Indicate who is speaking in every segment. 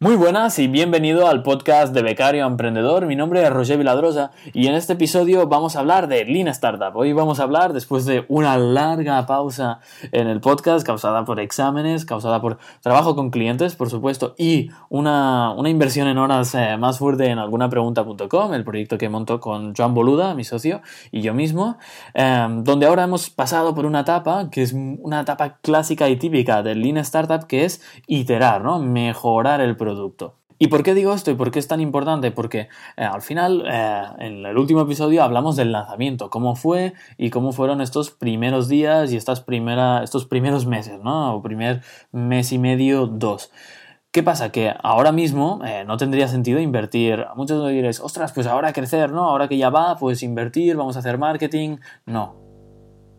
Speaker 1: Muy buenas y bienvenido al podcast de Becario Emprendedor. Mi nombre es Roger Viladrosa y en este episodio vamos a hablar de Lean Startup. Hoy vamos a hablar, después de una larga pausa en el podcast, causada por exámenes, causada por trabajo con clientes, por supuesto, y una, inversión en horas eh, más fuerte en algunapregunta.com, el proyecto que monto con Joan Boluda, mi socio, y yo mismo, em, donde ahora hemos pasado por una etapa que es una etapa clásica y típica del Lean Startup, que es iterar, ¿no? mejorar el proyecto producto. ¿Y por qué digo esto y por qué es tan importante? Porque eh, al final, eh, en el último episodio hablamos del lanzamiento, cómo fue y cómo fueron estos primeros días y estas estos primeros meses, ¿no? O primer mes y medio, dos. ¿Qué pasa? Que ahora mismo eh, no tendría sentido invertir. Muchos diréis, ostras, pues ahora crecer, ¿no? Ahora que ya va, pues invertir, vamos a hacer marketing. No,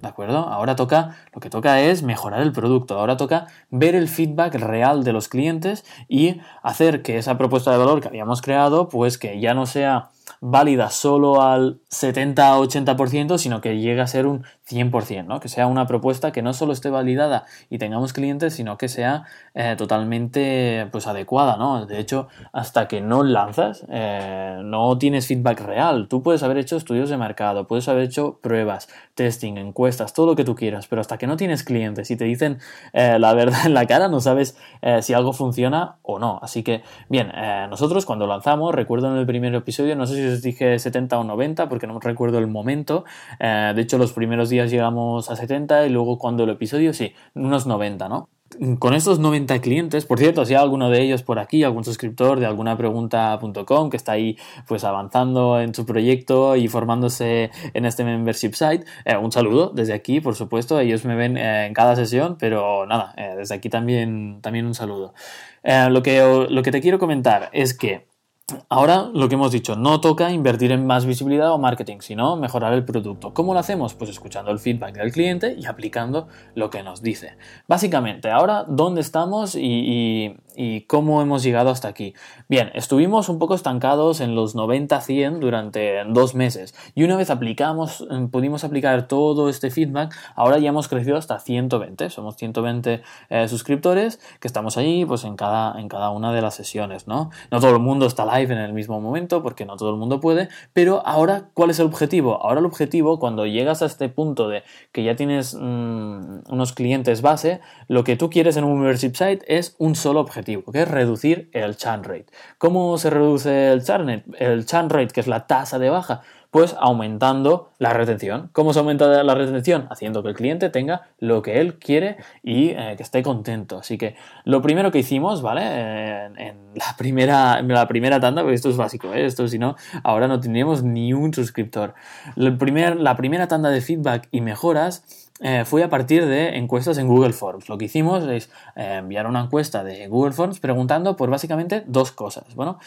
Speaker 1: ¿De acuerdo? Ahora toca, lo que toca es mejorar el producto, ahora toca ver el feedback real de los clientes y hacer que esa propuesta de valor que habíamos creado, pues que ya no sea válida solo al 70-80%, sino que llegue a ser un 100%, ¿no? Que sea una propuesta que no solo esté validada y tengamos clientes, sino que sea eh, totalmente pues, adecuada, ¿no? De hecho, hasta que no lanzas, eh, no tienes feedback real. Tú puedes haber hecho estudios de mercado, puedes haber hecho pruebas, testing, encuestas, todo lo que tú quieras, pero hasta que no tienes clientes y te dicen eh, la verdad en la cara, no sabes si algo funciona o no. Así que, bien, nosotros cuando lanzamos, recuerdo en el primer episodio, no sé si os dije 70 o 90, porque no recuerdo el momento, de hecho los primeros días llegamos a 70 y luego cuando el episodio, sí, unos 90, ¿no? Con estos 90 clientes, por cierto, si hay alguno de ellos por aquí, algún suscriptor de alguna pregunta.com que está ahí pues avanzando en su proyecto y formándose en este membership site, eh, un saludo desde aquí, por supuesto, ellos me ven eh, en cada sesión, pero nada, eh, desde aquí también, también un saludo. lo, que, lo que te quiero comentar es que Ahora lo que hemos dicho, no toca invertir en más visibilidad o marketing, sino mejorar el producto. ¿Cómo lo hacemos? Pues escuchando el feedback del cliente y aplicando lo que nos dice. Básicamente, ahora, ¿dónde estamos y, cómo hemos llegado hasta aquí? Bien, estuvimos un poco estancados en los 90-100 durante dos meses y una vez aplicamos, mm, pudimos aplicar todo este feedback, ahora ya hemos crecido hasta 120. Somos 120 eh, suscriptores que estamos ahí pues en cada, en cada una de las sesiones, ¿no? No todo el mundo está live en el mismo momento porque no todo el mundo puede, pero ahora, ¿cuál es el objetivo? Ahora el objetivo, cuando llegas a este punto de que ya tienes mm, unos clientes base, lo que tú quieres en un membership site es un solo objetivo, que es reducir el churn rate. ¿Cómo se reduce el churn rate? El churn rate, que es la tasa de baja, pues aumentando la retención. ¿Cómo se aumenta la retención? Haciendo que el cliente tenga lo que él quiere y eh, que esté contento. Así que lo primero que hicimos, ¿vale? en, la, primera, la primera tanda, porque esto es básico, ¿eh? esto si no, ahora no tendríamos ni un suscriptor. primer, la primera tanda de feedback y mejoras eh, fue a partir de encuestas en Google Forms. Lo que hicimos es enviar una encuesta de Google Forms preguntando por básicamente dos cosas. Bueno,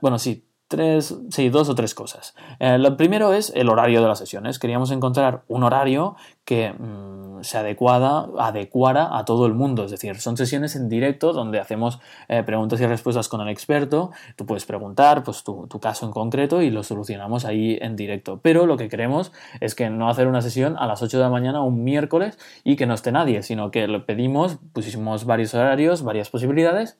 Speaker 1: bueno sí, tres, sí, dos o tres cosas. Eh, lo primero es el horario de las sesiones. Queríamos encontrar un horario que mm, se adecuada, adecuara a todo el mundo. Es decir, son sesiones en directo donde hacemos eh, preguntas y respuestas con el experto. Tú puedes preguntar pues, tu, tu, caso en concreto y lo solucionamos ahí en directo. Pero lo que queremos es que no hacer una sesión a las 8 de la mañana un miércoles y que no esté nadie, sino que lo pedimos, pusimos varios horarios, varias posibilidades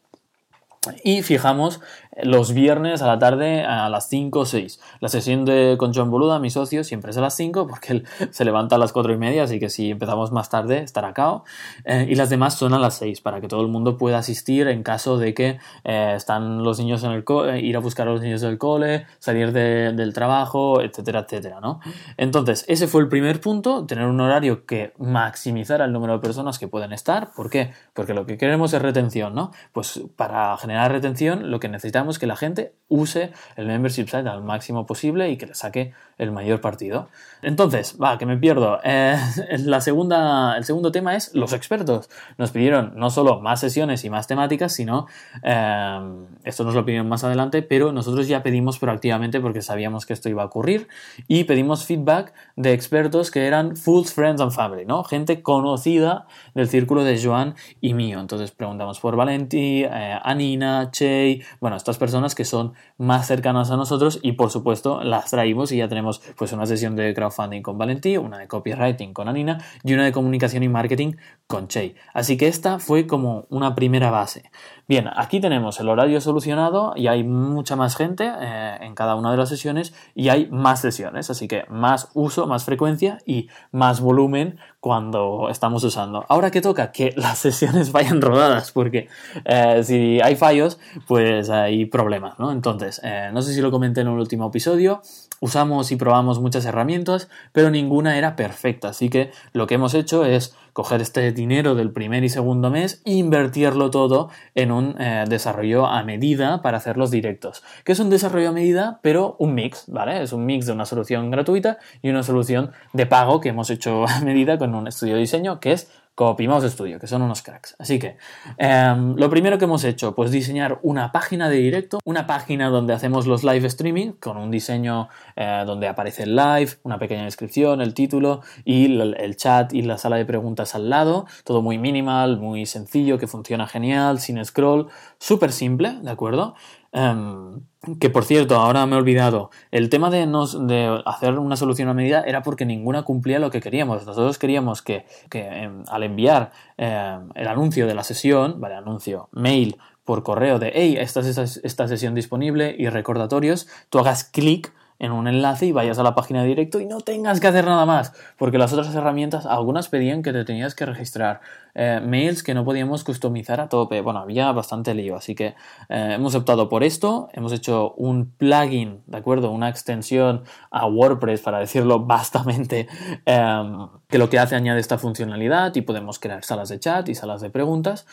Speaker 1: y fijamos los viernes a la tarde a las 5 o 6. La sesión de con John Boluda, mi socio, siempre es a las 5 porque él se levanta a las 4 y media, así que si empezamos más tarde estará cao. Eh, y las demás son a las 6 para que todo el mundo pueda asistir en caso de que eh, están los niños en el cole, ir a buscar a los niños del cole, salir del trabajo, etcétera, etcétera, ¿no? Entonces, ese fue el primer punto, tener un horario que maximizara el número de personas que pueden estar. ¿Por qué? Porque lo que queremos es retención, ¿no? Pues para generar generar retención, lo que necesitamos es que la gente use el membership site al máximo posible y que le saque el mayor partido. Entonces, va, que me pierdo. Eh, la segunda, el segundo tema es los expertos. Nos pidieron no solo más sesiones y más temáticas, sino, eh, esto nos lo pidieron más adelante, pero nosotros ya pedimos proactivamente porque sabíamos que esto iba a ocurrir y pedimos feedback de expertos que eran full friends and family, ¿no? Gente conocida del círculo de Joan y mío. Entonces preguntamos por Valenti, eh, Anina, Nina, Che, bueno, estas personas que son más cercanas a nosotros y por supuesto las traímos y ya tenemos pues una sesión de crowdfunding con Valentí, una de copywriting con Anina y una de comunicación y marketing con Che. Así que esta fue como una primera base. Bien, aquí tenemos el horario solucionado y hay mucha más gente eh, en cada una de las sesiones y hay más sesiones, así que más uso, más frecuencia y más volumen cuando estamos usando. Ahora que toca que las sesiones vayan rodadas, porque eh, si hay fallos, pues hay problemas, ¿no? Entonces, eh, no sé si lo comenté en el último episodio, usamos y probamos muchas herramientas, pero ninguna era perfecta, así que lo que hemos hecho es coger este dinero del primer y segundo mes e invertirlo todo en un eh, desarrollo a medida para hacer los directos. Que es un desarrollo a medida, pero un mix, ¿vale? Es un mix de una solución gratuita y una solución de pago que hemos hecho a medida con un estudio de diseño que es Copymouse Studio, que son unos cracks. Así que em, lo primero que hemos hecho, pues diseñar una página de directo, una página donde hacemos los live streaming con un diseño eh, donde aparece el live, una pequeña descripción, el título y el, chat y la sala de preguntas al lado. Todo muy minimal, muy sencillo, que funciona genial, sin scroll, súper simple, ¿de acuerdo? Em, que por cierto, ahora me he olvidado, el tema de, nos, de hacer una solución a medida era porque ninguna cumplía lo que queríamos. Nosotros queríamos que, em, al enviar em, el anuncio de la sesión, vale, anuncio, mail por correo de, hey, esta es esta sesión disponible y recordatorios, tú hagas clic en un enlace y vayas a la página de directo y no tengas que hacer nada más, porque las otras herramientas, algunas pedían que te tenías que registrar, eh, mails que no podíamos customizar a tope, bueno, había bastante lío, así que eh, hemos optado por esto, hemos hecho un plugin, ¿de acuerdo? Una extensión a WordPress, para decirlo bastante, em, que lo que hace añade esta funcionalidad y podemos crear salas de chat y salas de preguntas.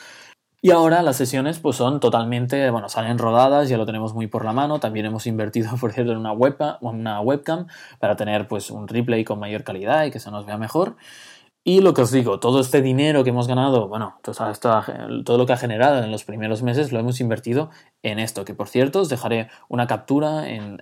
Speaker 1: Y ahora las sesiones pues son totalmente, bueno, salen rodadas, ya lo tenemos muy por la mano. También hemos invertido, por cierto, en una, una webcam para tener pues un replay con mayor calidad y que se nos vea mejor. Y lo que os digo, todo este dinero que hemos ganado, bueno, todo, lo que ha generado en los primeros meses lo hemos invertido en esto, que por cierto os dejaré una captura en,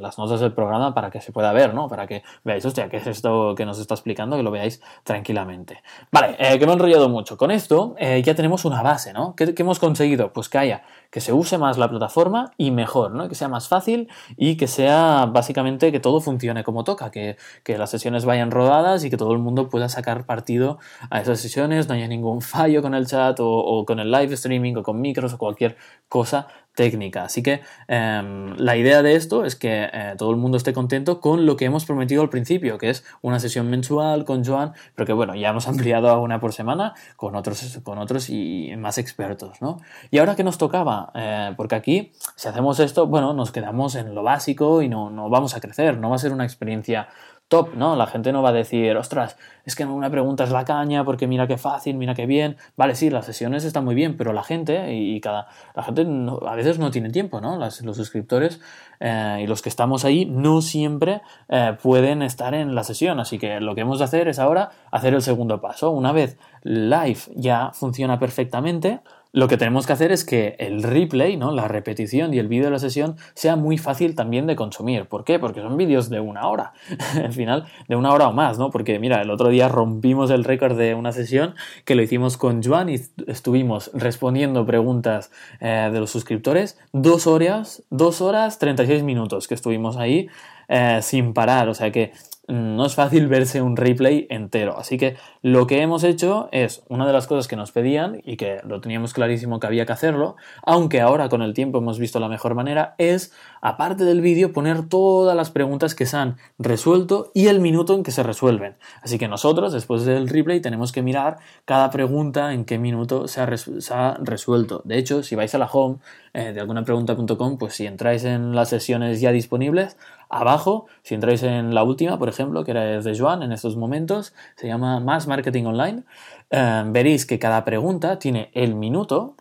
Speaker 1: las notas del programa para que se pueda ver, ¿no? Para que veáis, hostia, qué es esto que nos está explicando, que lo veáis tranquilamente. Vale, eh, que me he enrollado mucho. Con esto eh, ya tenemos una base, ¿no? ¿Qué, ¿Qué, hemos conseguido? Pues que haya, que se use más la plataforma y mejor, ¿no? Que sea más fácil y que sea básicamente que todo funcione como toca, que, que las sesiones vayan rodadas y que todo el mundo pueda sacar partido a esas sesiones, no haya ningún fallo con el chat o, con el live streaming o con micros o cualquier cosa técnica. Así que em, la idea de esto es que eh, todo el mundo esté contento con lo que hemos prometido al principio, que es una sesión mensual con Joan, pero que bueno, ya hemos ampliado a una por semana con otros, con otros y más expertos, ¿no? Y ahora que nos tocaba, eh, porque aquí, si hacemos esto, bueno, nos quedamos en lo básico y no, no vamos a crecer, no va a ser una experiencia top, ¿no? La gente no va a decir, ostras, es que una pregunta es la caña porque mira qué fácil, mira qué bien. Vale, sí, las sesiones están muy bien, pero la gente y cada la gente a veces no tiene tiempo, ¿no? los suscriptores eh, y los que estamos ahí no siempre eh, pueden estar en la sesión, así que lo que hemos de hacer es ahora hacer el segundo paso. Una vez live ya funciona perfectamente, lo que tenemos que hacer es que el replay, ¿no? la repetición y el vídeo de la sesión sea muy fácil también de consumir. ¿Por qué? Porque son vídeos de una hora, al final de una hora o más, ¿no? Porque mira, el otro día rompimos el récord de una sesión que lo hicimos con Joan y estuvimos respondiendo preguntas eh, de los suscriptores dos horas, dos horas 36 minutos que estuvimos ahí eh, sin parar. O sea que no es fácil verse un replay entero. Así que lo que hemos hecho es una de las cosas que nos pedían y que lo teníamos clarísimo que había que hacerlo, aunque ahora con el tiempo hemos visto la mejor manera, es, aparte del vídeo, poner todas las preguntas que se han resuelto y el minuto en que se resuelven. Así que nosotros, después del replay, tenemos que mirar cada pregunta en qué minuto se ha, resuelto. De hecho, si vais a la home eh, de alguna pregunta.com, pues si entráis en las sesiones ya disponibles, abajo, si entráis en la última, por ejemplo, que era de Joan en estos momentos, se llama Más Marketing Online, eh, veréis que cada pregunta tiene el minuto.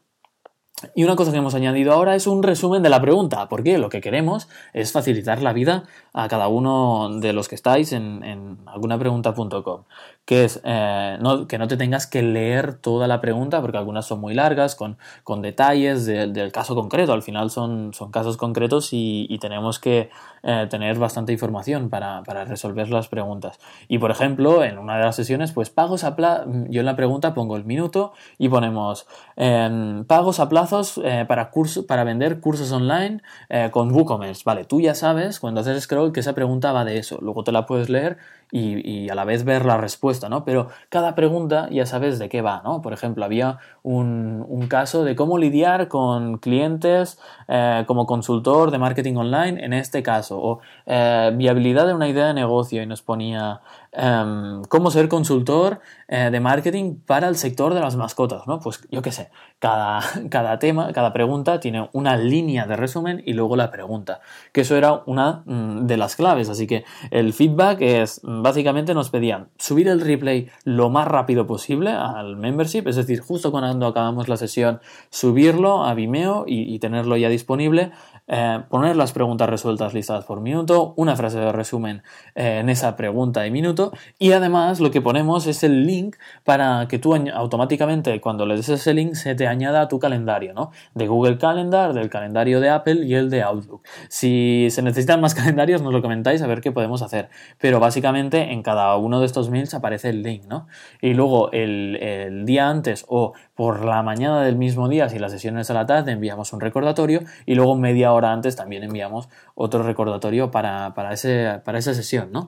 Speaker 1: Y una cosa que hemos añadido ahora es un resumen de la pregunta, porque lo que queremos es facilitar la vida a cada uno de los que estáis en, en algunapregunta.com, que es eh, que no te tengas que leer toda la pregunta, porque algunas son muy largas, con, con detalles del caso concreto, al final son, son casos concretos y, tenemos que eh, tener bastante información para, para, resolver las preguntas. Y por ejemplo, en una de las sesiones, pues pagos a plazo, yo en la pregunta pongo el minuto y ponemos pagos a plazo plazos eh, para, para vender cursos online eh, con WooCommerce. Vale, tú ya sabes cuando haces scroll que esa pregunta va de eso. Luego te la puedes leer y, a la vez ver la respuesta, ¿no? Pero cada pregunta ya sabes de qué va, ¿no? Por ejemplo, había un, caso de cómo lidiar con clientes eh, como consultor de marketing online en este caso, o eh, viabilidad de una idea de negocio y nos ponía em, cómo ser consultor eh, de marketing para el sector de las mascotas, ¿no? Pues yo qué sé, cada, cada tema, cada pregunta tiene una línea de resumen y luego la pregunta, que eso era una mm, de las claves, así que el feedback es básicamente nos pedían subir el replay lo más rápido posible al membership, es decir, justo cuando acabamos la sesión, subirlo a Vimeo y, tenerlo ya disponible, eh, poner las preguntas resueltas listadas por minuto, una frase de resumen eh, en esa pregunta de minuto y además lo que ponemos es el link para que tú automáticamente cuando le des ese link se te añada a tu calendario, ¿no? De Google Calendar, del calendario de Apple y el de Outlook. Si se necesitan más calendarios nos lo comentáis a ver qué podemos hacer, pero básicamente en cada uno de estos mails aparece el link, ¿no? Y luego el, día antes o por la mañana del mismo día, si la sesión es a la tarde, enviamos un recordatorio y luego media hora antes también enviamos otro recordatorio para, para, ese, para esa sesión, ¿no?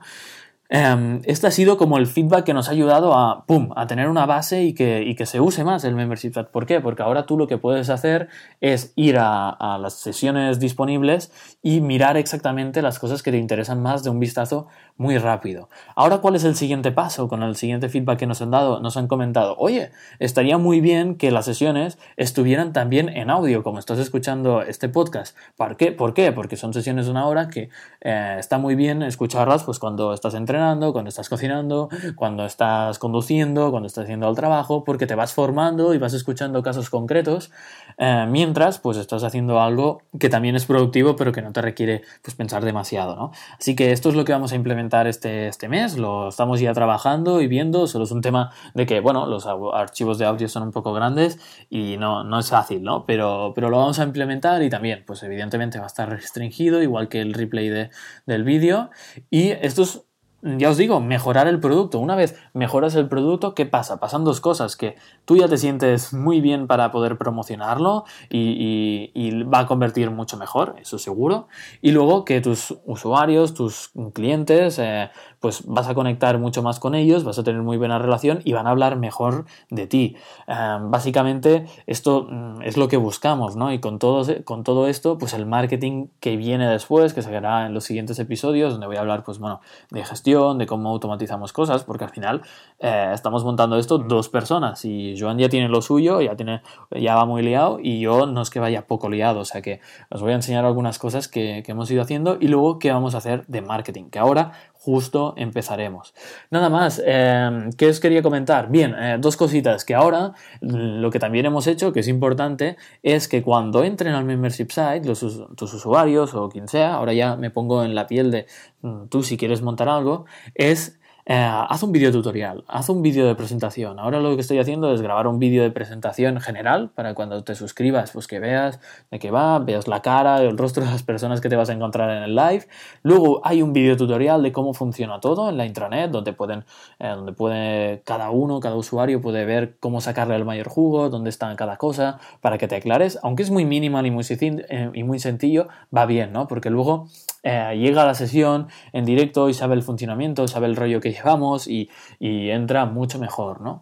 Speaker 1: Em, este ha sido como el feedback que nos ha ayudado a, ¡pum!, a tener una base y que, que se use más el Membership Chat. ¿Por qué? Porque ahora tú lo que puedes hacer es ir a, a, las sesiones disponibles y mirar exactamente las cosas que te interesan más de un vistazo muy rápido. Ahora, ¿cuál es el siguiente paso? Con el siguiente feedback que nos han dado, nos han comentado, oye, estaría muy bien que las sesiones estuvieran también en audio, como estás escuchando este podcast. ¿Por qué? ¿Por qué? Porque son sesiones de una hora que eh, está muy bien escucharlas pues cuando estás entrenando cuando estás cocinando, cuando estás conduciendo, cuando estás haciendo el trabajo, porque te vas formando y vas escuchando casos concretos, eh, mientras pues estás haciendo algo que también es productivo, pero que no te requiere pues, pensar demasiado, ¿no? Así que esto es lo que vamos a implementar este, este mes, lo estamos ya trabajando y viendo, solo es un tema de que, bueno, los archivos de audio son un poco grandes y no, no es fácil, ¿no? Pero, pero lo vamos a implementar y también, pues evidentemente va a estar restringido, igual que el replay de, del vídeo. Y esto es ya os digo, mejorar el producto. Una vez mejoras el producto, ¿qué pasa? Pasan dos cosas, que tú ya te sientes muy bien para poder promocionarlo y, va a convertir mucho mejor, eso seguro. Y luego que tus usuarios, tus clientes, eh, pues vas a conectar mucho más con ellos, vas a tener muy buena relación y van a hablar mejor de ti. Em, básicamente esto mm, es lo que buscamos, ¿no? Y con todo, con todo esto, pues el marketing que viene después, que se hará en los siguientes episodios, donde voy a hablar, pues bueno, de gestión, de cómo automatizamos cosas, porque al final eh, estamos montando esto dos personas y Joan ya tiene lo suyo, ya, tiene, ya va muy liado y yo no es que vaya poco liado, o sea que os voy a enseñar algunas cosas que, que hemos ido haciendo y luego qué vamos a hacer de marketing, que ahora justo empezaremos. Nada más, eh, ¿qué os quería comentar? Bien, eh, dos cositas, que ahora lo que también hemos hecho, que es importante, es que cuando entren al membership site, tus usuarios o quien sea, ahora ya me pongo en la piel de mm, tú si quieres montar algo, es eh, haz un vídeo tutorial, haz un vídeo de presentación. Ahora lo que estoy haciendo es grabar un vídeo de presentación general para cuando te suscribas, pues que veas de qué va, veas la cara, el rostro de las personas que te vas a encontrar en el live. Luego hay un vídeo tutorial de cómo funciona todo en la intranet, donde pueden, eh, donde puede cada uno, cada usuario puede ver cómo sacarle el mayor jugo, dónde está cada cosa, para que te aclares. Aunque es muy minimal y muy, eh, y muy sencillo, va bien, ¿no? Porque luego llega a la sesión en directo y sabe el funcionamiento, sabe el rollo que llevamos y, entra mucho mejor, ¿no?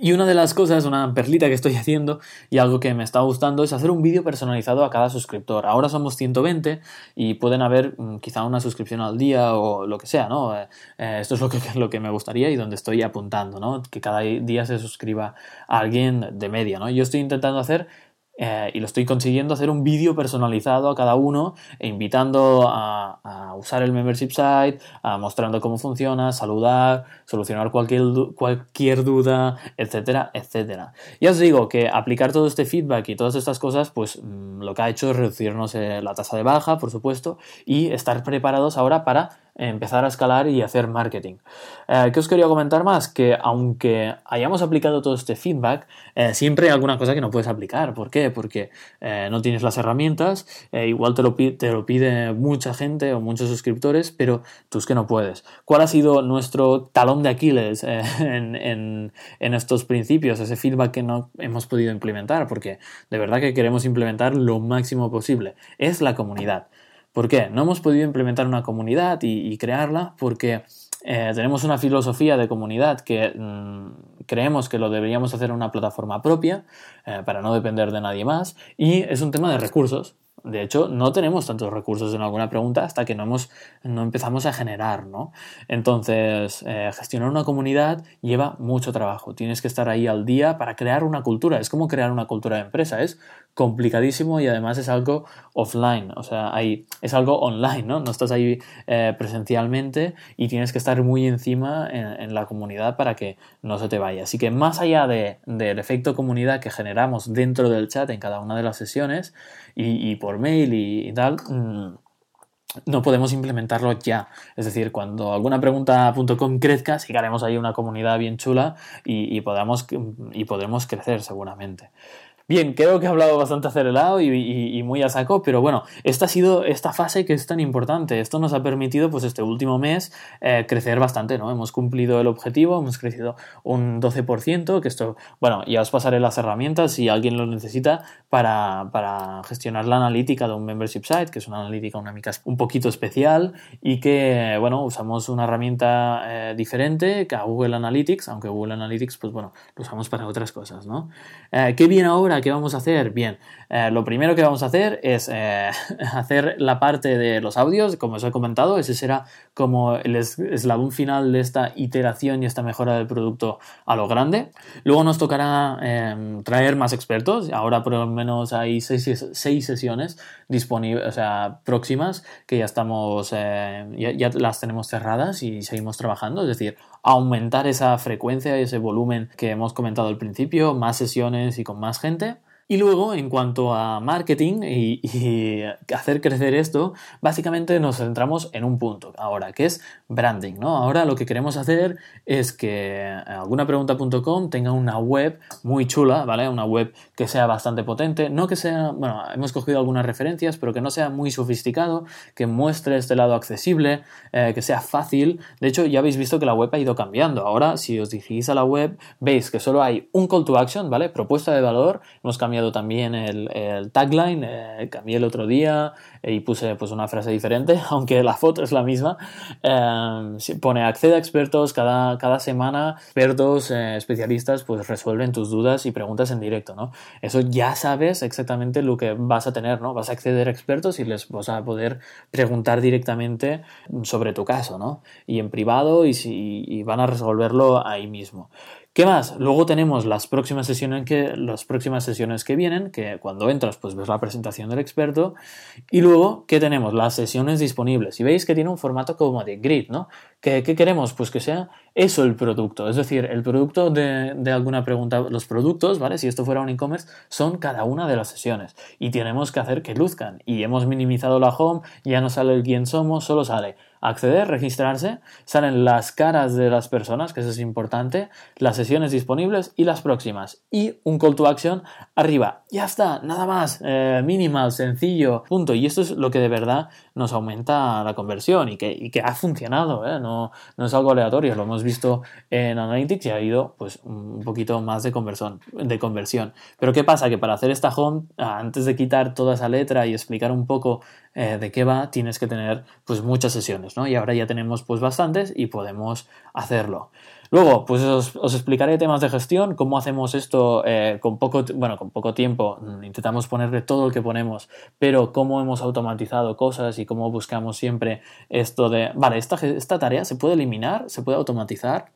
Speaker 1: Y una de las cosas, una perlita que estoy haciendo y algo que me está gustando es hacer un vídeo personalizado a cada suscriptor. Ahora somos 120 y pueden haber mm, quizá una suscripción al día o lo que sea, ¿no? Eh, eh, esto es lo que, lo que me gustaría y donde estoy apuntando, ¿no? Que cada día se suscriba alguien de media, ¿no? Yo estoy intentando hacer eh, y lo estoy consiguiendo hacer un vídeo personalizado a cada uno, e invitando a, usar el membership site, a mostrando cómo funciona, saludar, solucionar cualquier, cualquier duda, etcétera, etcétera. Ya os digo que aplicar todo este feedback y todas estas cosas, pues mm, lo que ha hecho es reducirnos eh, la tasa de baja, por supuesto, y estar preparados ahora para empezar a escalar y hacer marketing. Eh, ¿Qué os quería comentar más? Que aunque hayamos aplicado todo este feedback, eh, siempre hay alguna cosa que no puedes aplicar. ¿Por qué? Porque eh, no tienes las herramientas, igual te lo, te lo pide mucha gente o muchos suscriptores, pero tú es que no puedes. ¿Cuál ha sido nuestro talón de Aquiles en, en, en estos principios, ese feedback que no hemos podido implementar? Porque de verdad que queremos implementar lo máximo posible. Es la comunidad. ¿Por qué? No hemos podido implementar una comunidad y, crearla porque eh, tenemos una filosofía de comunidad que mm, creemos que lo deberíamos hacer en una plataforma propia eh, para no depender de nadie más y es un tema de recursos. De hecho, no tenemos tantos recursos en alguna pregunta hasta que no, hemos, no empezamos a generar, ¿no? Entonces, eh, gestionar una comunidad lleva mucho trabajo. Tienes que estar ahí al día para crear una cultura. Es como crear una cultura de empresa. Es complicadísimo y además es algo offline, o sea, es algo online, ¿no? No estás ahí eh, presencialmente y tienes que estar muy encima en, la comunidad para que no se te vaya. Así que más allá de, del efecto comunidad que generamos dentro del chat en cada una de las sesiones y, por mail y, tal, mm, no podemos implementarlo ya. Es decir, cuando alguna pregunta.com crezca, sí que haremos ahí una comunidad bien chula y, podamos, y podremos crecer seguramente. Bien, creo que he hablado bastante acelerado y, muy a saco, pero bueno, esta ha sido esta fase que es tan importante. Esto nos ha permitido, pues este último mes, eh, crecer bastante, ¿no? Hemos cumplido el objetivo, hemos crecido un 12%, que esto, bueno, ya os pasaré las herramientas si alguien lo necesita para, para gestionar la analítica de un membership site, que es una analítica una un poquito especial y que, bueno, usamos una herramienta eh, diferente que a Google Analytics, aunque Google Analytics, pues bueno, lo usamos para otras cosas, ¿no? Eh, ¿Qué viene ahora? ¿Qué vamos a hacer? Bien, eh, lo primero que vamos a hacer es eh, hacer la parte de los audios, como os he comentado, ese será como el eslabón final de esta iteración y esta mejora del producto a lo grande. Luego nos tocará em, traer más expertos, ahora por lo menos hay seis, sesiones disponibles, o sea, próximas, que ya estamos, eh, ya, ya las tenemos cerradas y seguimos trabajando, es decir, aumentar esa frecuencia, y ese volumen que hemos comentado al principio, más sesiones y con más gente. Y luego, en cuanto a marketing y, hacer crecer esto, básicamente nos centramos en un punto ahora, que es branding, ¿no? Ahora lo que queremos hacer es que algunapregunta.com tenga una web muy chula, ¿vale? Una web que sea bastante potente, no que sea, bueno, hemos cogido algunas referencias, pero que no sea muy sofisticado, que muestre este lado accesible, eh, que sea fácil. De hecho, ya habéis visto que la web ha ido cambiando. Ahora, si os dirigís a la web, veis que solo hay un call to action, ¿vale? Propuesta de valor, hemos cambiado también el, tagline, eh, cambié el otro día eh, y puse pues una frase diferente, aunque la foto es la misma. Eh, pone accede a expertos, cada, cada semana expertos, especialistas pues resuelven tus dudas y preguntas en directo, ¿no? Eso ya sabes exactamente lo que vas a tener, ¿no? Vas a acceder a expertos y les vas a poder preguntar directamente sobre tu caso, ¿no? Y en privado y, si, y van a resolverlo ahí mismo. ¿Qué más? Luego tenemos las próximas sesiones que, las próximas sesiones que vienen, que cuando entras pues ves la presentación del experto. Y luego, ¿qué tenemos? Las sesiones disponibles. Y veis que tiene un formato como de grid, ¿no? ¿Qué, queremos? Pues que sea eso el producto. Es decir, el producto de, de alguna pregunta, los productos, ¿vale? Si esto fuera un e-commerce, son cada una de las sesiones. Y tenemos que hacer que luzcan. Y hemos minimizado la home, ya no sale el quién somos, solo sale acceder, registrarse, salen las caras de las personas, que eso es importante, las sesiones disponibles y las próximas. Y un call to action arriba. Ya está, nada más, eh, minimal, sencillo, punto. Y esto es lo que de verdad nos aumenta la conversión y que, ha funcionado, ¿eh? no, no es algo aleatorio, lo hemos visto en Analytics y ha habido pues un poquito más de conversión, de conversión. Pero ¿qué pasa? Que para hacer esta home, antes de quitar toda esa letra y explicar un poco eh, de qué va, tienes que tener pues muchas sesiones, ¿no? Y ahora ya tenemos pues bastantes y podemos hacerlo. Luego, pues os, explicaré temas de gestión, cómo hacemos esto eh, con poco, bueno, con poco tiempo, mm, intentamos ponerle todo lo que ponemos, pero cómo hemos automatizado cosas y cómo buscamos siempre esto de, vale, esta, esta tarea se puede eliminar, se puede automatizar,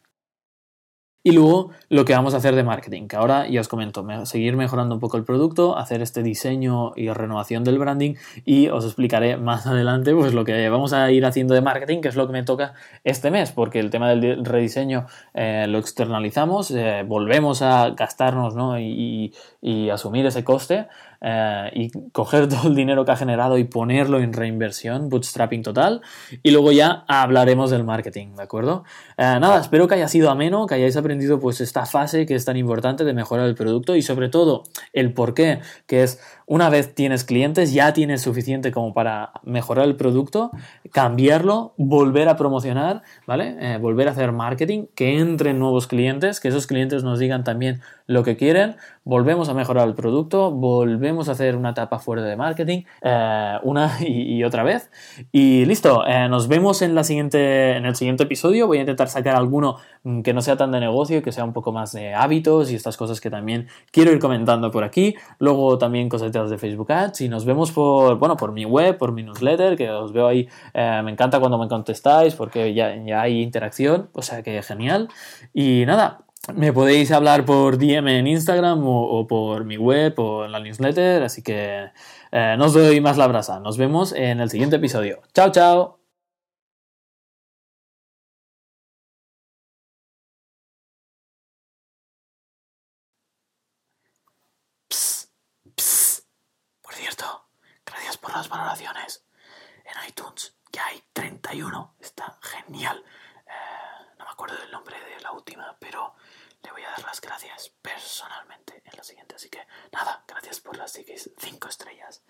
Speaker 1: y luego lo que vamos a hacer de marketing, que ahora ya os comento, seguir mejorando un poco el producto, hacer este diseño y renovación del branding y os explicaré más adelante pues lo que vamos a ir haciendo de marketing, que es lo que me toca este mes, porque el tema del rediseño eh, lo externalizamos, eh, volvemos a gastarnos ¿no? y, y, asumir ese coste eh, y coger todo el dinero que ha generado y ponerlo en reinversión, bootstrapping total, y luego ya hablaremos del marketing, ¿de acuerdo? Eh, nada, espero que haya sido ameno, que hayáis aprendido pues esta fase que es tan importante de mejorar el producto y sobre todo el por qué, que es una vez tienes clientes, ya tienes suficiente como para mejorar el producto, cambiarlo, volver a promocionar, ¿vale? Eh, volver a hacer marketing, que entren nuevos clientes, que esos clientes nos digan también lo que quieren, volvemos a mejorar el producto, volvemos a hacer una etapa fuera de marketing, eh, una y, otra vez. Y listo, eh, nos vemos en, la siguiente, en el siguiente episodio. Voy a intentar sacar alguno mm, que no sea tan de negocio, que sea un poco más de hábitos y estas cosas que también quiero ir comentando por aquí. Luego también cosas de Facebook Ads y nos vemos por, bueno, por mi web, por mi newsletter, que os veo ahí. Eh, me encanta cuando me contestáis porque ya, ya hay interacción, o sea que genial. Y nada, me podéis hablar por DM en Instagram o, por mi web o en la newsletter, así que eh, no os doy más la brasa. Nos vemos en el siguiente episodio. Chao, chao. Por cierto, gracias por las valoraciones en iTunes. Ya hay 31. Está genial. Eh, no me acuerdo del nombre de la última, pero le voy a dar las gracias personalmente en la siguiente. Así que nada, gracias por las 5 estrellas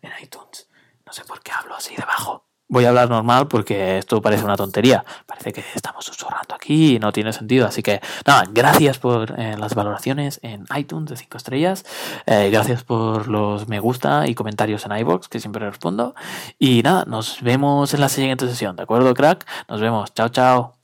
Speaker 1: en iTunes. No sé por qué hablo así debajo. Voy a hablar normal porque esto parece una tontería. Parece que estamos susurrando aquí y no tiene sentido. Así que nada, gracias por eh, las valoraciones en iTunes de 5 estrellas. Eh, gracias por los me gusta y comentarios en iBox, que siempre respondo. Y nada, nos vemos en la siguiente sesión. ¿De acuerdo, crack? Nos vemos. Chao, chao.